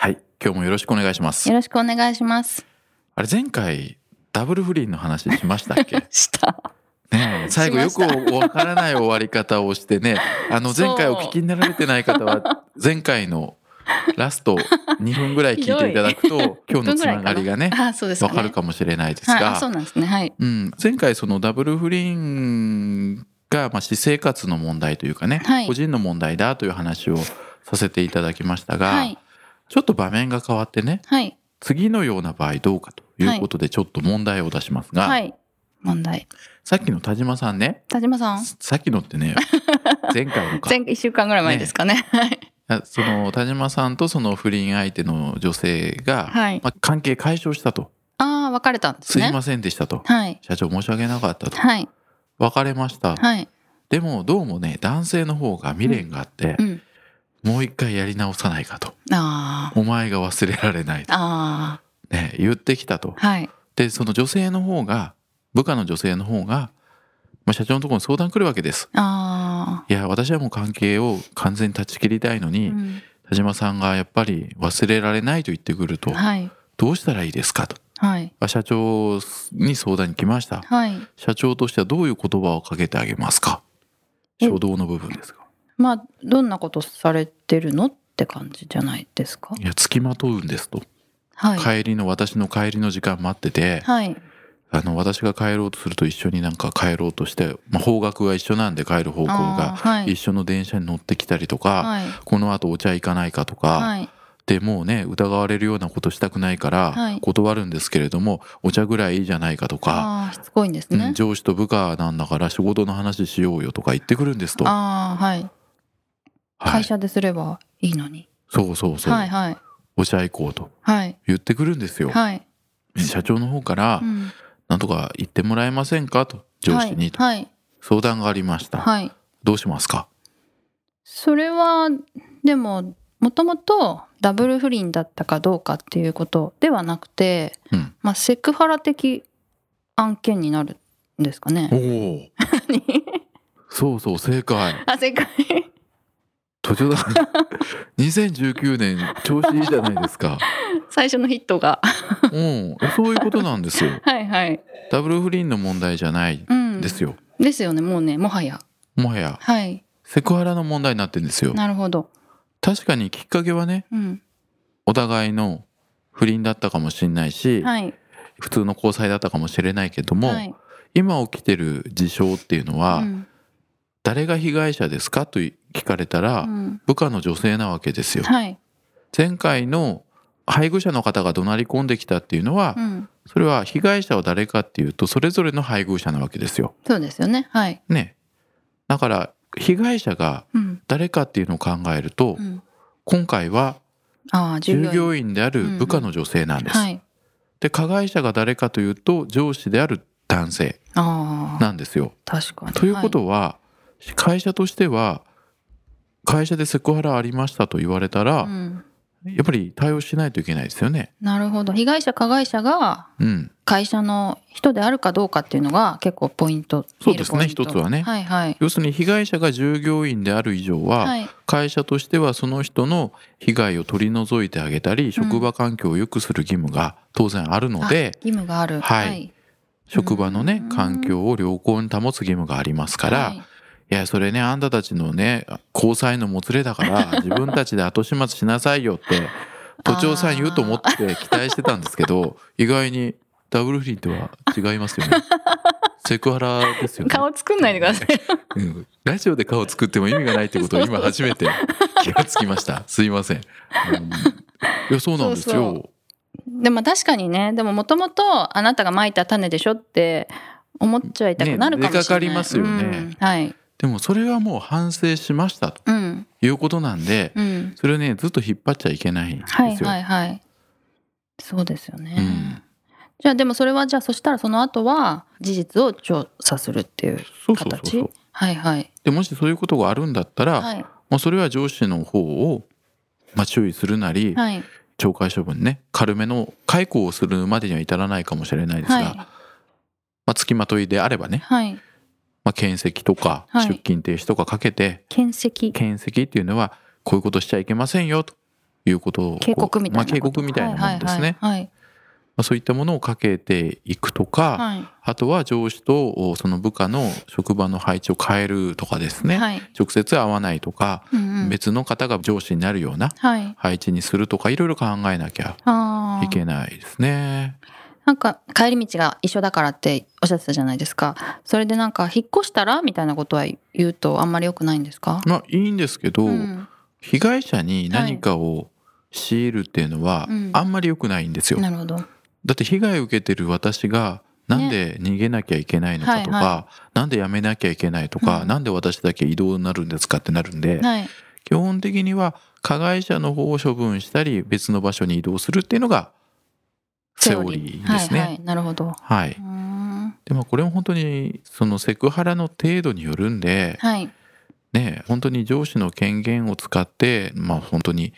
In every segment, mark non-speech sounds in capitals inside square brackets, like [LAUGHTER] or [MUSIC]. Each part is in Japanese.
はい。今日もよろしくお願いします。よろしくお願いします。あれ前回ダブル不倫の話しましたっけ？[LAUGHS] した。ねえ最後よくわからない終わり方をしてね。あの前回お聞きになられてない方は [LAUGHS] 前回のラスト2分ぐらい聞いていただくと [LAUGHS] 今日のつながりがねわかるかもしれないですはい、があそうなんですね。はい。うん、前回そのダブル不倫がまあ私生活の問題というかね、はい。個人の問題だという話をさせていただきましたが、はいちょっと場面が変わってねはい。次のような場合どうかということでちょっと問題を出しますが、はい。問題。さっきの田島さんね田島さん？さっきのってね [LAUGHS] 前回のか。前1週間ぐらい前ですかね。はいあその田島さんとその不倫相手の女性が、はい。まあ、関係解消したと。ああ別れたんですね。すいませんでしたと、はい。社長申し訳なかったと。はい。別れました、はい。でもどうもね男性の方が未練があって、うんもう一回やり直さないかと。あお前が忘れられないと、ね、言ってきたと。あはい。でその女性の方が部下の女性の方が、まあ、社長のところに相談来るわけです。あいや私はもう関係を完全に断ち切りたいのあ、に、うん、田島さんがやっぱり忘れられないと言ってくると、はい。どうしたらいいですかと。はい。あ社長に相談に来ました。はい。社長としてはどういう言葉をかけてあげますか。え初動の部分ですがまあどんなことされてるのって感じじゃないですか？いや付きまとうんですと、はい。帰りの私の帰りの時間待ってて、はい。あの私が帰ろうとすると一緒になんか帰ろうとして、まあ、方角が一緒なんで帰る方向がはい。一緒の電車に乗ってきたりとか、はい。この後お茶行かないかとか、はい。でもうね疑われるようなことしたくないからはい。断るんですけれども、お茶ぐらいいいじゃないかとか、ああしつこいんですね。うん、上司と部下なんだから仕事の話しようよとか言ってくるんですと。ああはいはい会社ですればいいのに。そうそうそう、はいはい。お茶行こうとはい。言ってくるんですよ。はい。社長の方からうん。なんとか言ってもらえませんかと上司にと。はい相談がありました。はい、はい、どうしますか？それはでももともとダブル不倫だったかどうかっていうことではなくて、うん。まあ、セクハラ的案件になるんですかおね。お [LAUGHS] そうそう正解。あ正解途中だ。[LAUGHS] 2019年調子いいじゃないですか。最初のヒットが。うん、そういうことなんですよ。[LAUGHS] はいはい、ダブル不倫の問題じゃない。うん、ですよ。ですよね。もうねもはや。もはや。はい。セクハラの問題になってるんですよ。なるほど、確かにきっかけはね、うん、お互いの不倫だったかもしれないし、はい。普通の交際だったかもしれないけども、はい。今起きてる事象っていうのは、うん誰が被害者ですかと聞かれたら、うん。部下の女性なわけですよ。はい。前回の配偶者の方が怒鳴り込んできたっていうのは、うん、それは被害者は誰かっていうとそれぞれの配偶者なわけですよ。そうですよね。はい、ね。だから被害者がうん。誰かっていうのを考えると、うん、今回は従従業員である部下の女性なんです。はい。で加害者が誰かというと上司である男性なんですよ。確かに。ということは、会社としては会社でセクハラありましたと言われたら、はいうん、やっぱり対応しないといけないですよね。なるほど。被害者加害者がうん、会社の人であるかどうかっていうのが結構ポイントそうですね一つはね。はいはい。要するに被害者が従業員である以上は、はい。会社としてはその人の被害を取り除いてあげたり職場環境を良くする義務が当然あるので、あ義務がある。はい。職場のねうん。環境を良好に保つ義務がありますから、はいいやそれねあんたたちのね交際のもつれだから [LAUGHS] 自分たちで後始末しなさいよって都庁さん言うと思って期待してたんですけど意外にダブル不倫とは違いますよね。[LAUGHS] セクハラですよね。顔作んないでくださいうんラジオで顔作っても意味がないってことを今初めて気がつきました。すいません。うんいやそうなんですよ。そうでも確かにねでももともとあなたがまいた種でしょって思っちゃいたくなるかもしれない、ね出かかりますよねうんはいでもそれはもう反省しましたとうん。いうことなんで、うん。それをねずっと引っ張っちゃいけないんですよ。はいはいはい。そうですよね、うん。じゃあでもそれはじゃあそしたらその後は事実を調査するっていう形？はいはい。でもしそういうことがあるんだったら、はい。もうそれは上司の方を、まあ、注意するなり、はい。懲戒処分ね軽めの解雇をするまでには至らないかもしれないですが、はい。まあ、付きまといであればね、はいまあ、検責とかはい。出勤停止とかかけて、検責。検責っていうのはこういうことしちゃいけませんよということを警告みたいなこと、まあ、警告みたいなものですね、はいはいまあ、そういったものをかけていくとか、はい。はいあとは上司とその部下の職場の配置を変えるとかですね、はい。直接会わないとか、うんうん。別の方が上司になるようなはい。配置にするとかいろいろ考えなきゃいけないですね。なんか帰り道が一緒だからっておっしゃってたじゃないですか。それでなんか引っ越したらみたいなことは言うとあんまり良くないんですか？まあいいんですけど、うん。被害者に何かを強いるっていうのはうん。あんまり良くないんですよ。なるほど。だって被害を受けてる私がなんで逃げなきゃいけないのかとか、はいはなんで辞めなきゃいけないとか、うん。なんで私だけ異動になるんですかってなるんで、はい。基本的には加害者の方を処分したり別の場所に移動するっていうのがセオリーですね。はいはい。なるほど。はい、でもこれも本当にそのセクハラの程度によるんで、はい。ね、本当に上司の権限を使って、まあ本当に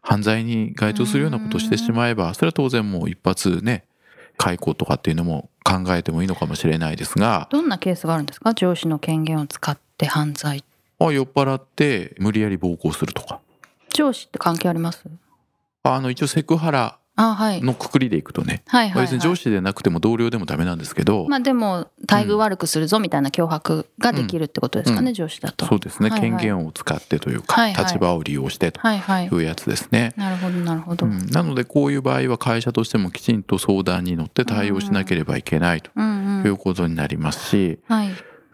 犯罪に該当するようなことをしてしまえば、それは当然もう一発ね、解雇とかっていうのも考えてもいいのかもしれないですが、どんなケースがあるんですか？上司の権限を使って犯罪。あ酔っ払って無理やり暴行するとか、上司って関係あります？あの一応セクハラのくくりでいくとね、はいはい、はい、別に上司でなくても同僚でもダメなんですけど、まあでも待遇悪くするぞみたいな脅迫ができるってことですかね、うん。上司だと。そうですね、はいはい。権限を使ってというか、はいはい。立場を利用してとはいはい。いうやつですね。なるほどなるほど、ううん。ん、なのでこういう場合は会社としてもきちんと相談に乗って対応しなければいけないとうん。いうことになりますしはい、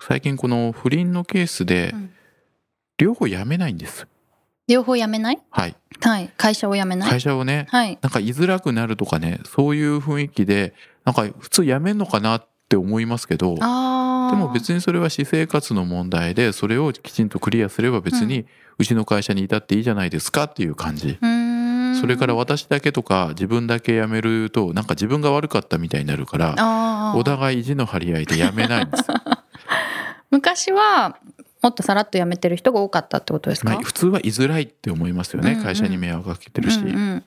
最近この不倫のケースでうん。両方辞めないんです。両方辞めない？はい、はい。会社を辞めない？会社をねはい。なんか居づらくなるとかねそういう雰囲気でなんか普通辞めんのかなって思いますけどでも別にそれは私生活の問題でそれをきちんとクリアすれば別にうちの会社にいたっていいじゃないですかっていう感じ。それから私だけとか自分だけ辞めるとなんか自分が悪かったみたいになるからお互い意地の張り合いで辞めないんです。[LAUGHS] 昔はもっとさらっと辞めてる人が多かったってことですか、まあ、普通は居づらいって思いますよね、うんうん。会社に迷惑かけてるし、うんうん。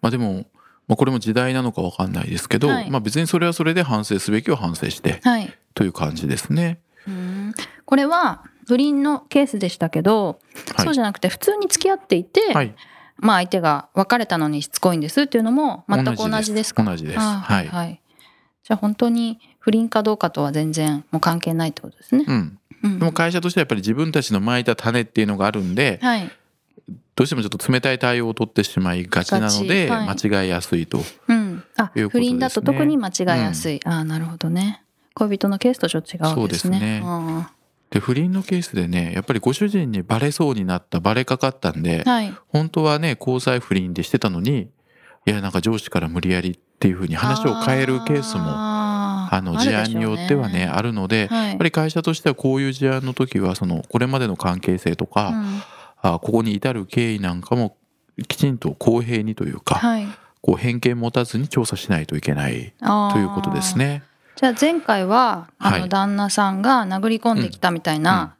まあでも、まあ、これも時代なのかわかんないですけど、はい。まあ別にそれはそれで反省すべきは反省してはい。という感じですね。うーん。これは不倫のケースでしたけど、はい。そうじゃなくて普通に付き合っていて、はい、まあ相手が別れたのにしつこいんですっていうのも全く同じです。か？同じです。はい、はい、じゃあ本当に不倫かどうかとは全然もう関係ないってことですね。うん。うん。でも会社としてはやっぱり自分たちの蒔いた種っていうのがあるんで、はい、どうしてもちょっと冷たい対応を取ってしまいがちなので、がち間違いやすいと。うん、あ、いうことですね不倫だと特に間違いやすい、ああなるほどね。恋人のケースとちょっと違うわけですね。そうですね。あで不倫のケースでねやっぱりご主人にバレそうになったバレかかったんで、ーはい。本当はね交際不倫でしてたのにいやなんか上司から無理やりっていうふうに話を変えるケースもあの事案によってはねあるので、はい。やっぱり会社としてはこういう事案の時はそのこれまでの関係性とか、うん。あここに至る経緯なんかもきちんと公平にというか、はい。こう偏見持たずに調査しないといけないということですね。じゃあ前回はあはい。の旦那さんが殴り込んできたみたいな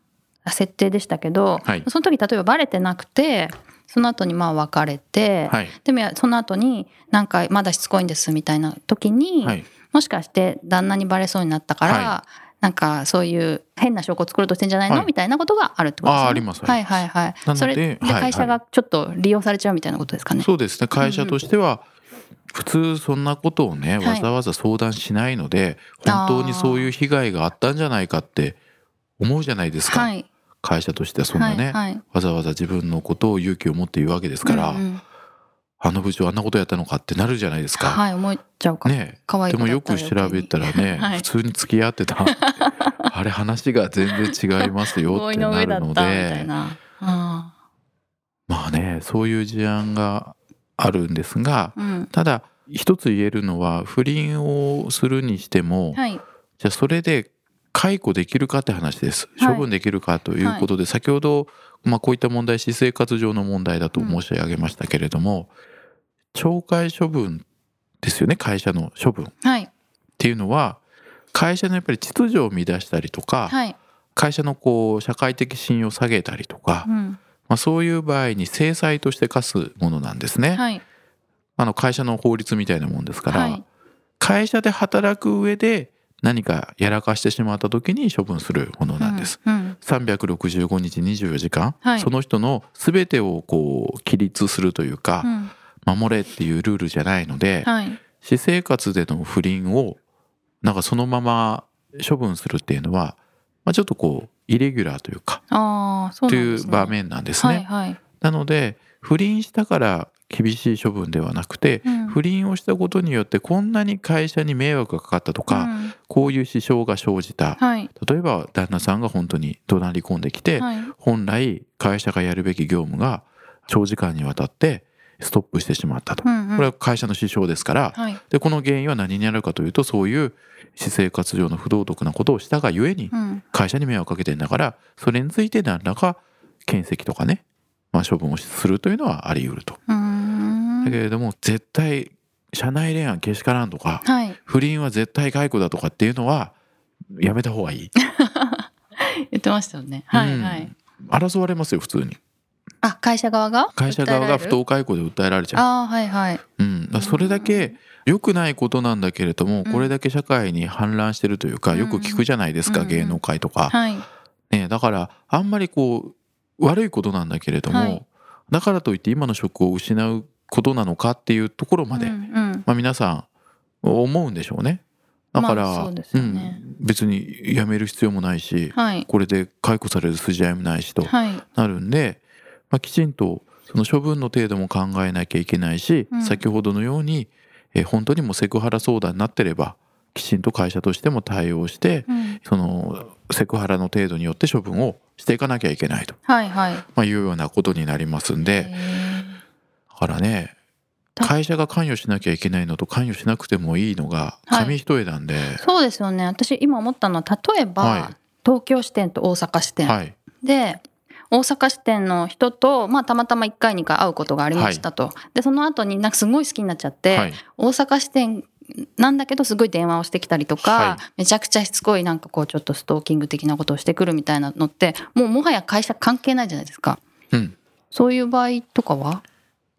設定でしたけど、はい。その時例えばバレてなくてその後にまあ別れて、はい。でもその後になんかまだしつこいんですみたいな時に、はいもしかして旦那にバレそうになったから、はなんかそういう変な証拠を作ろうとしてんじゃないの、はい。みたいなことがあるってことですね。あーありますはいはいはい。それではいはい。会社がちょっと利用されちゃうみたいなことですかね。そうですね。会社としては普通そんなことをねはい。わざわざ相談しないので、本当にそういう被害があったんじゃないかって思うじゃないですか、はい。会社としてはそんなね、はいはい。わざわざ自分のことを勇気を持って言うわけですから、うんうんあの部長あんなことやったのかってなるじゃないですか。はい思っちゃうかも。ね可愛い子でもよく調べたらね、[LAUGHS] はい普通に付き合ってた [LAUGHS] あれ話が全然違いますよってなるので [LAUGHS] まあねそういう事案があるんですがーうん。ただ一つ言えるのは不倫をするにしても、はい。じゃあそれで解雇できるかって話です。はい。処分できるかということで、先ほど、まあ、こういった問題私生活上の問題だと申し上げましたけれども、懲戒処分ですよね会社の処分。っはい。ていうのは会社のやっぱり秩序を乱したりとか、はい。会社のこう社会的信用を下げたりとか、うん。まあ、そういう場合に制裁として課すものなんですね。はい。あの会社の法律みたいなもんですから、はい。会社で働く上で何かやらかしてしまった時に処分するものなんです。うんうん。365日24時間、はい。その人の全てをこう規律するというか、うん。守れっていうルールじゃないので、はい。私生活での不倫をなんかそのまま処分するっていうのは、まあ、ちょっとこうイレギュラーというかああそうという場面なんですね。はいはい。なので不倫したから厳しい処分ではなくて、うん不倫をしたことによってこんなに会社に迷惑がかかったとか、うん。こういう支障が生じた。はい。例えば旦那さんが本当に怒鳴り込んできて、はい。本来会社がやるべき業務が長時間にわたってストップしてしまったと。うんうん。これは会社の支障ですから、はい。でこの原因は何にあるかというとそういう私生活上の不道徳なことをしたがゆえにうん。会社に迷惑をかけてんだからそれについて何らか検責とかね、まあ、処分をするというのはあり得ると。だけれども絶対社内恋愛けしからんとかはい。不倫は絶対解雇だとかっていうのはやめた方がいい。[LAUGHS] 言ってましたよね。はいうん。はい。争われますよ普通に。あ会社側が？会社側が不当解雇で訴えられちゃう。ああはいはい。うん、だそれだけ良くないことなんだけれども、うん。これだけ社会に氾濫してるというか、うん。よく聞くじゃないですか、うん。芸能界とか、はい。ね、だからあんまりこう悪いことなんだけれども、はい。だからといって今の職を失うことなのかっていうところまで、うんうん。まあ、皆さん思うんでしょうね。だから、まあね。うん、別に辞める必要もないし、はい。これで解雇される筋合いもないしとはい。なるんで、まあ、きちんとその処分の程度も考えなきゃいけないし、うん。先ほどのように、えー本当にもうセクハラ相談になってればきちんと会社としても対応してうん。そのセクハラの程度によって処分をしていかなきゃいけないと、はいはい。まあ、いうようなことになりますんでからねた会社が関与しなきゃいけないのと関与しなくてもいいのがはい。紙一重なんで、ーそうですよね。私今思ったのは例えば、はい。東京支店と大阪支店、はい。で大阪支店の人と、まあ、たまたま1回2回会うことがありましたと、でその後になんかすごい好きになっちゃって、はい。大阪支店なんだけどすごい電話をしてきたりとか、はい。めちゃくちゃしつこいなんかこうちょっとストーキング的なことをしてくるみたいなのってもうもはや会社関係ないじゃないですか。うん、そういう場合とかは？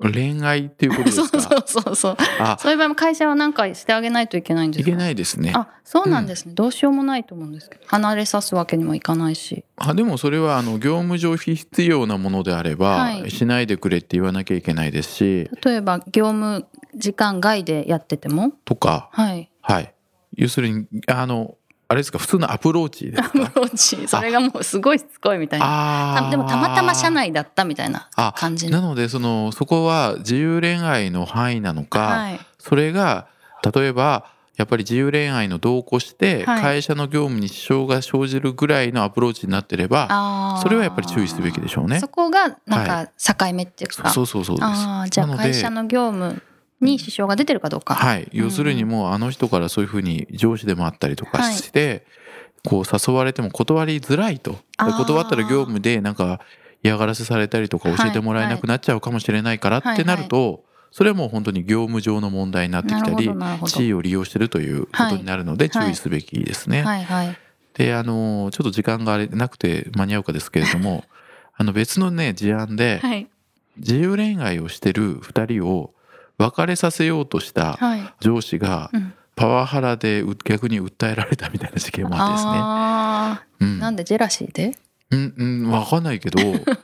恋愛っていうことでそうすか？[LAUGHS] そうそうそうあ。そういう場合も会社は何かしてあげないといけないんですか？いけないですね。あそうなんですね、どうしようもないと思うんですけど。離れさすわけにもいかないし。あでもそれはあの業務上非必要なものであれば、はい。しないでくれって言わなきゃいけないですし。例えば業務時間外でやってても？とか。はい。はい。要するにあのあれですか？普通のアプローチですアプローチ。それがもうすごいしつこいみたいな。でもたまたま社内だったみたいなあ感じの。なのでそのそこは自由恋愛の範囲なのか、はい。それが例えばやっぱり自由恋愛の同行してはい。会社の業務に支障が生じるぐらいのアプローチになってれば、あー。それはやっぱり注意すべきでしょうね。そ。こがなんか境目っていうか、そうそうそうです。ああじゃあ会社の業務に支障が出てるかどうか、はい、要するにもうあの人からそういうふうに上司でもあったりとかはい。して、こう誘われても断りづらいと。断ったら業務でなんか嫌がらせされたりとか教えてもらえなくなっちゃうかもしれないからってなると、それはもう本当に業務上の問題になってきたり地位を利用してるということになるので注はい。意すべきですね。はいはい。であのちょっと時間があれなくて間に合うかですけれども [LAUGHS] あの別のね事案ではい。自由恋愛をしてる2人を別れさせようとしたはい、上司がうん、パワハラでう逆に訴えられたみたいな事件もああってですね。ー。なんでジェラシーで？うん、うん、うん、わかんないけど、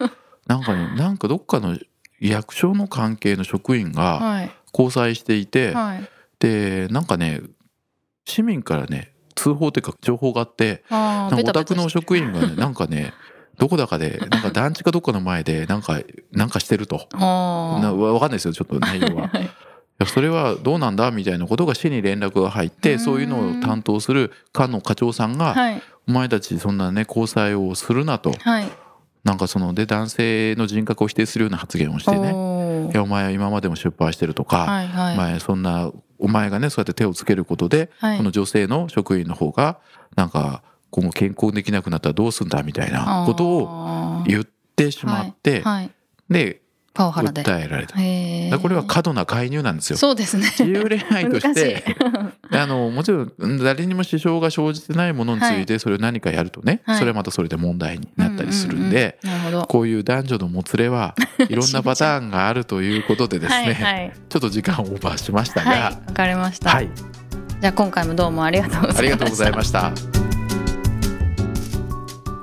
[LAUGHS] なんかね、なんかどっかの役所の関係の職員がはい。交際していて、はい。で、なんかね、市民からね、通報というか情報があって、お宅の職職員がね、なんかね、どこだかで、[LAUGHS] なんか団地かどっかの前で、なんか、なんかしてると。[LAUGHS] わわかんないですよ、ちょっと内容は。[LAUGHS] それはどうなんだみたいなことが市に連絡が入ってそういうのを担当する課の課長さんがはい「お前たちそんなね交際をするな」と。はい。なんかそので男性の人格を否定するような発言をしてね「おー。いやお前は今までも失敗してる」とかはいは「い。お前そんなお前がねそうやって手をつけることではい。この女性の職員の方がなんか今後健康できなくなったらどうすんだみたいなことをを言ってしまって、はい。はい、でパワハラで。訴えられた。これは過度な介入なんですよ。そうですね。自由恋愛として。あのもちろんうん誰にも支障が生じてないものについてそれを何かやるとね、はい。それはまたそれで問題になったりするんで、うんうんうん。なるほど。こういう男女のもつれは [LAUGHS] いろんなパターンがあるということでですね、ちょっと時間をオーバーしましたが、はい。わかりました、はい、じゃあ今回もどうもありがとうございました。ありがとうございました。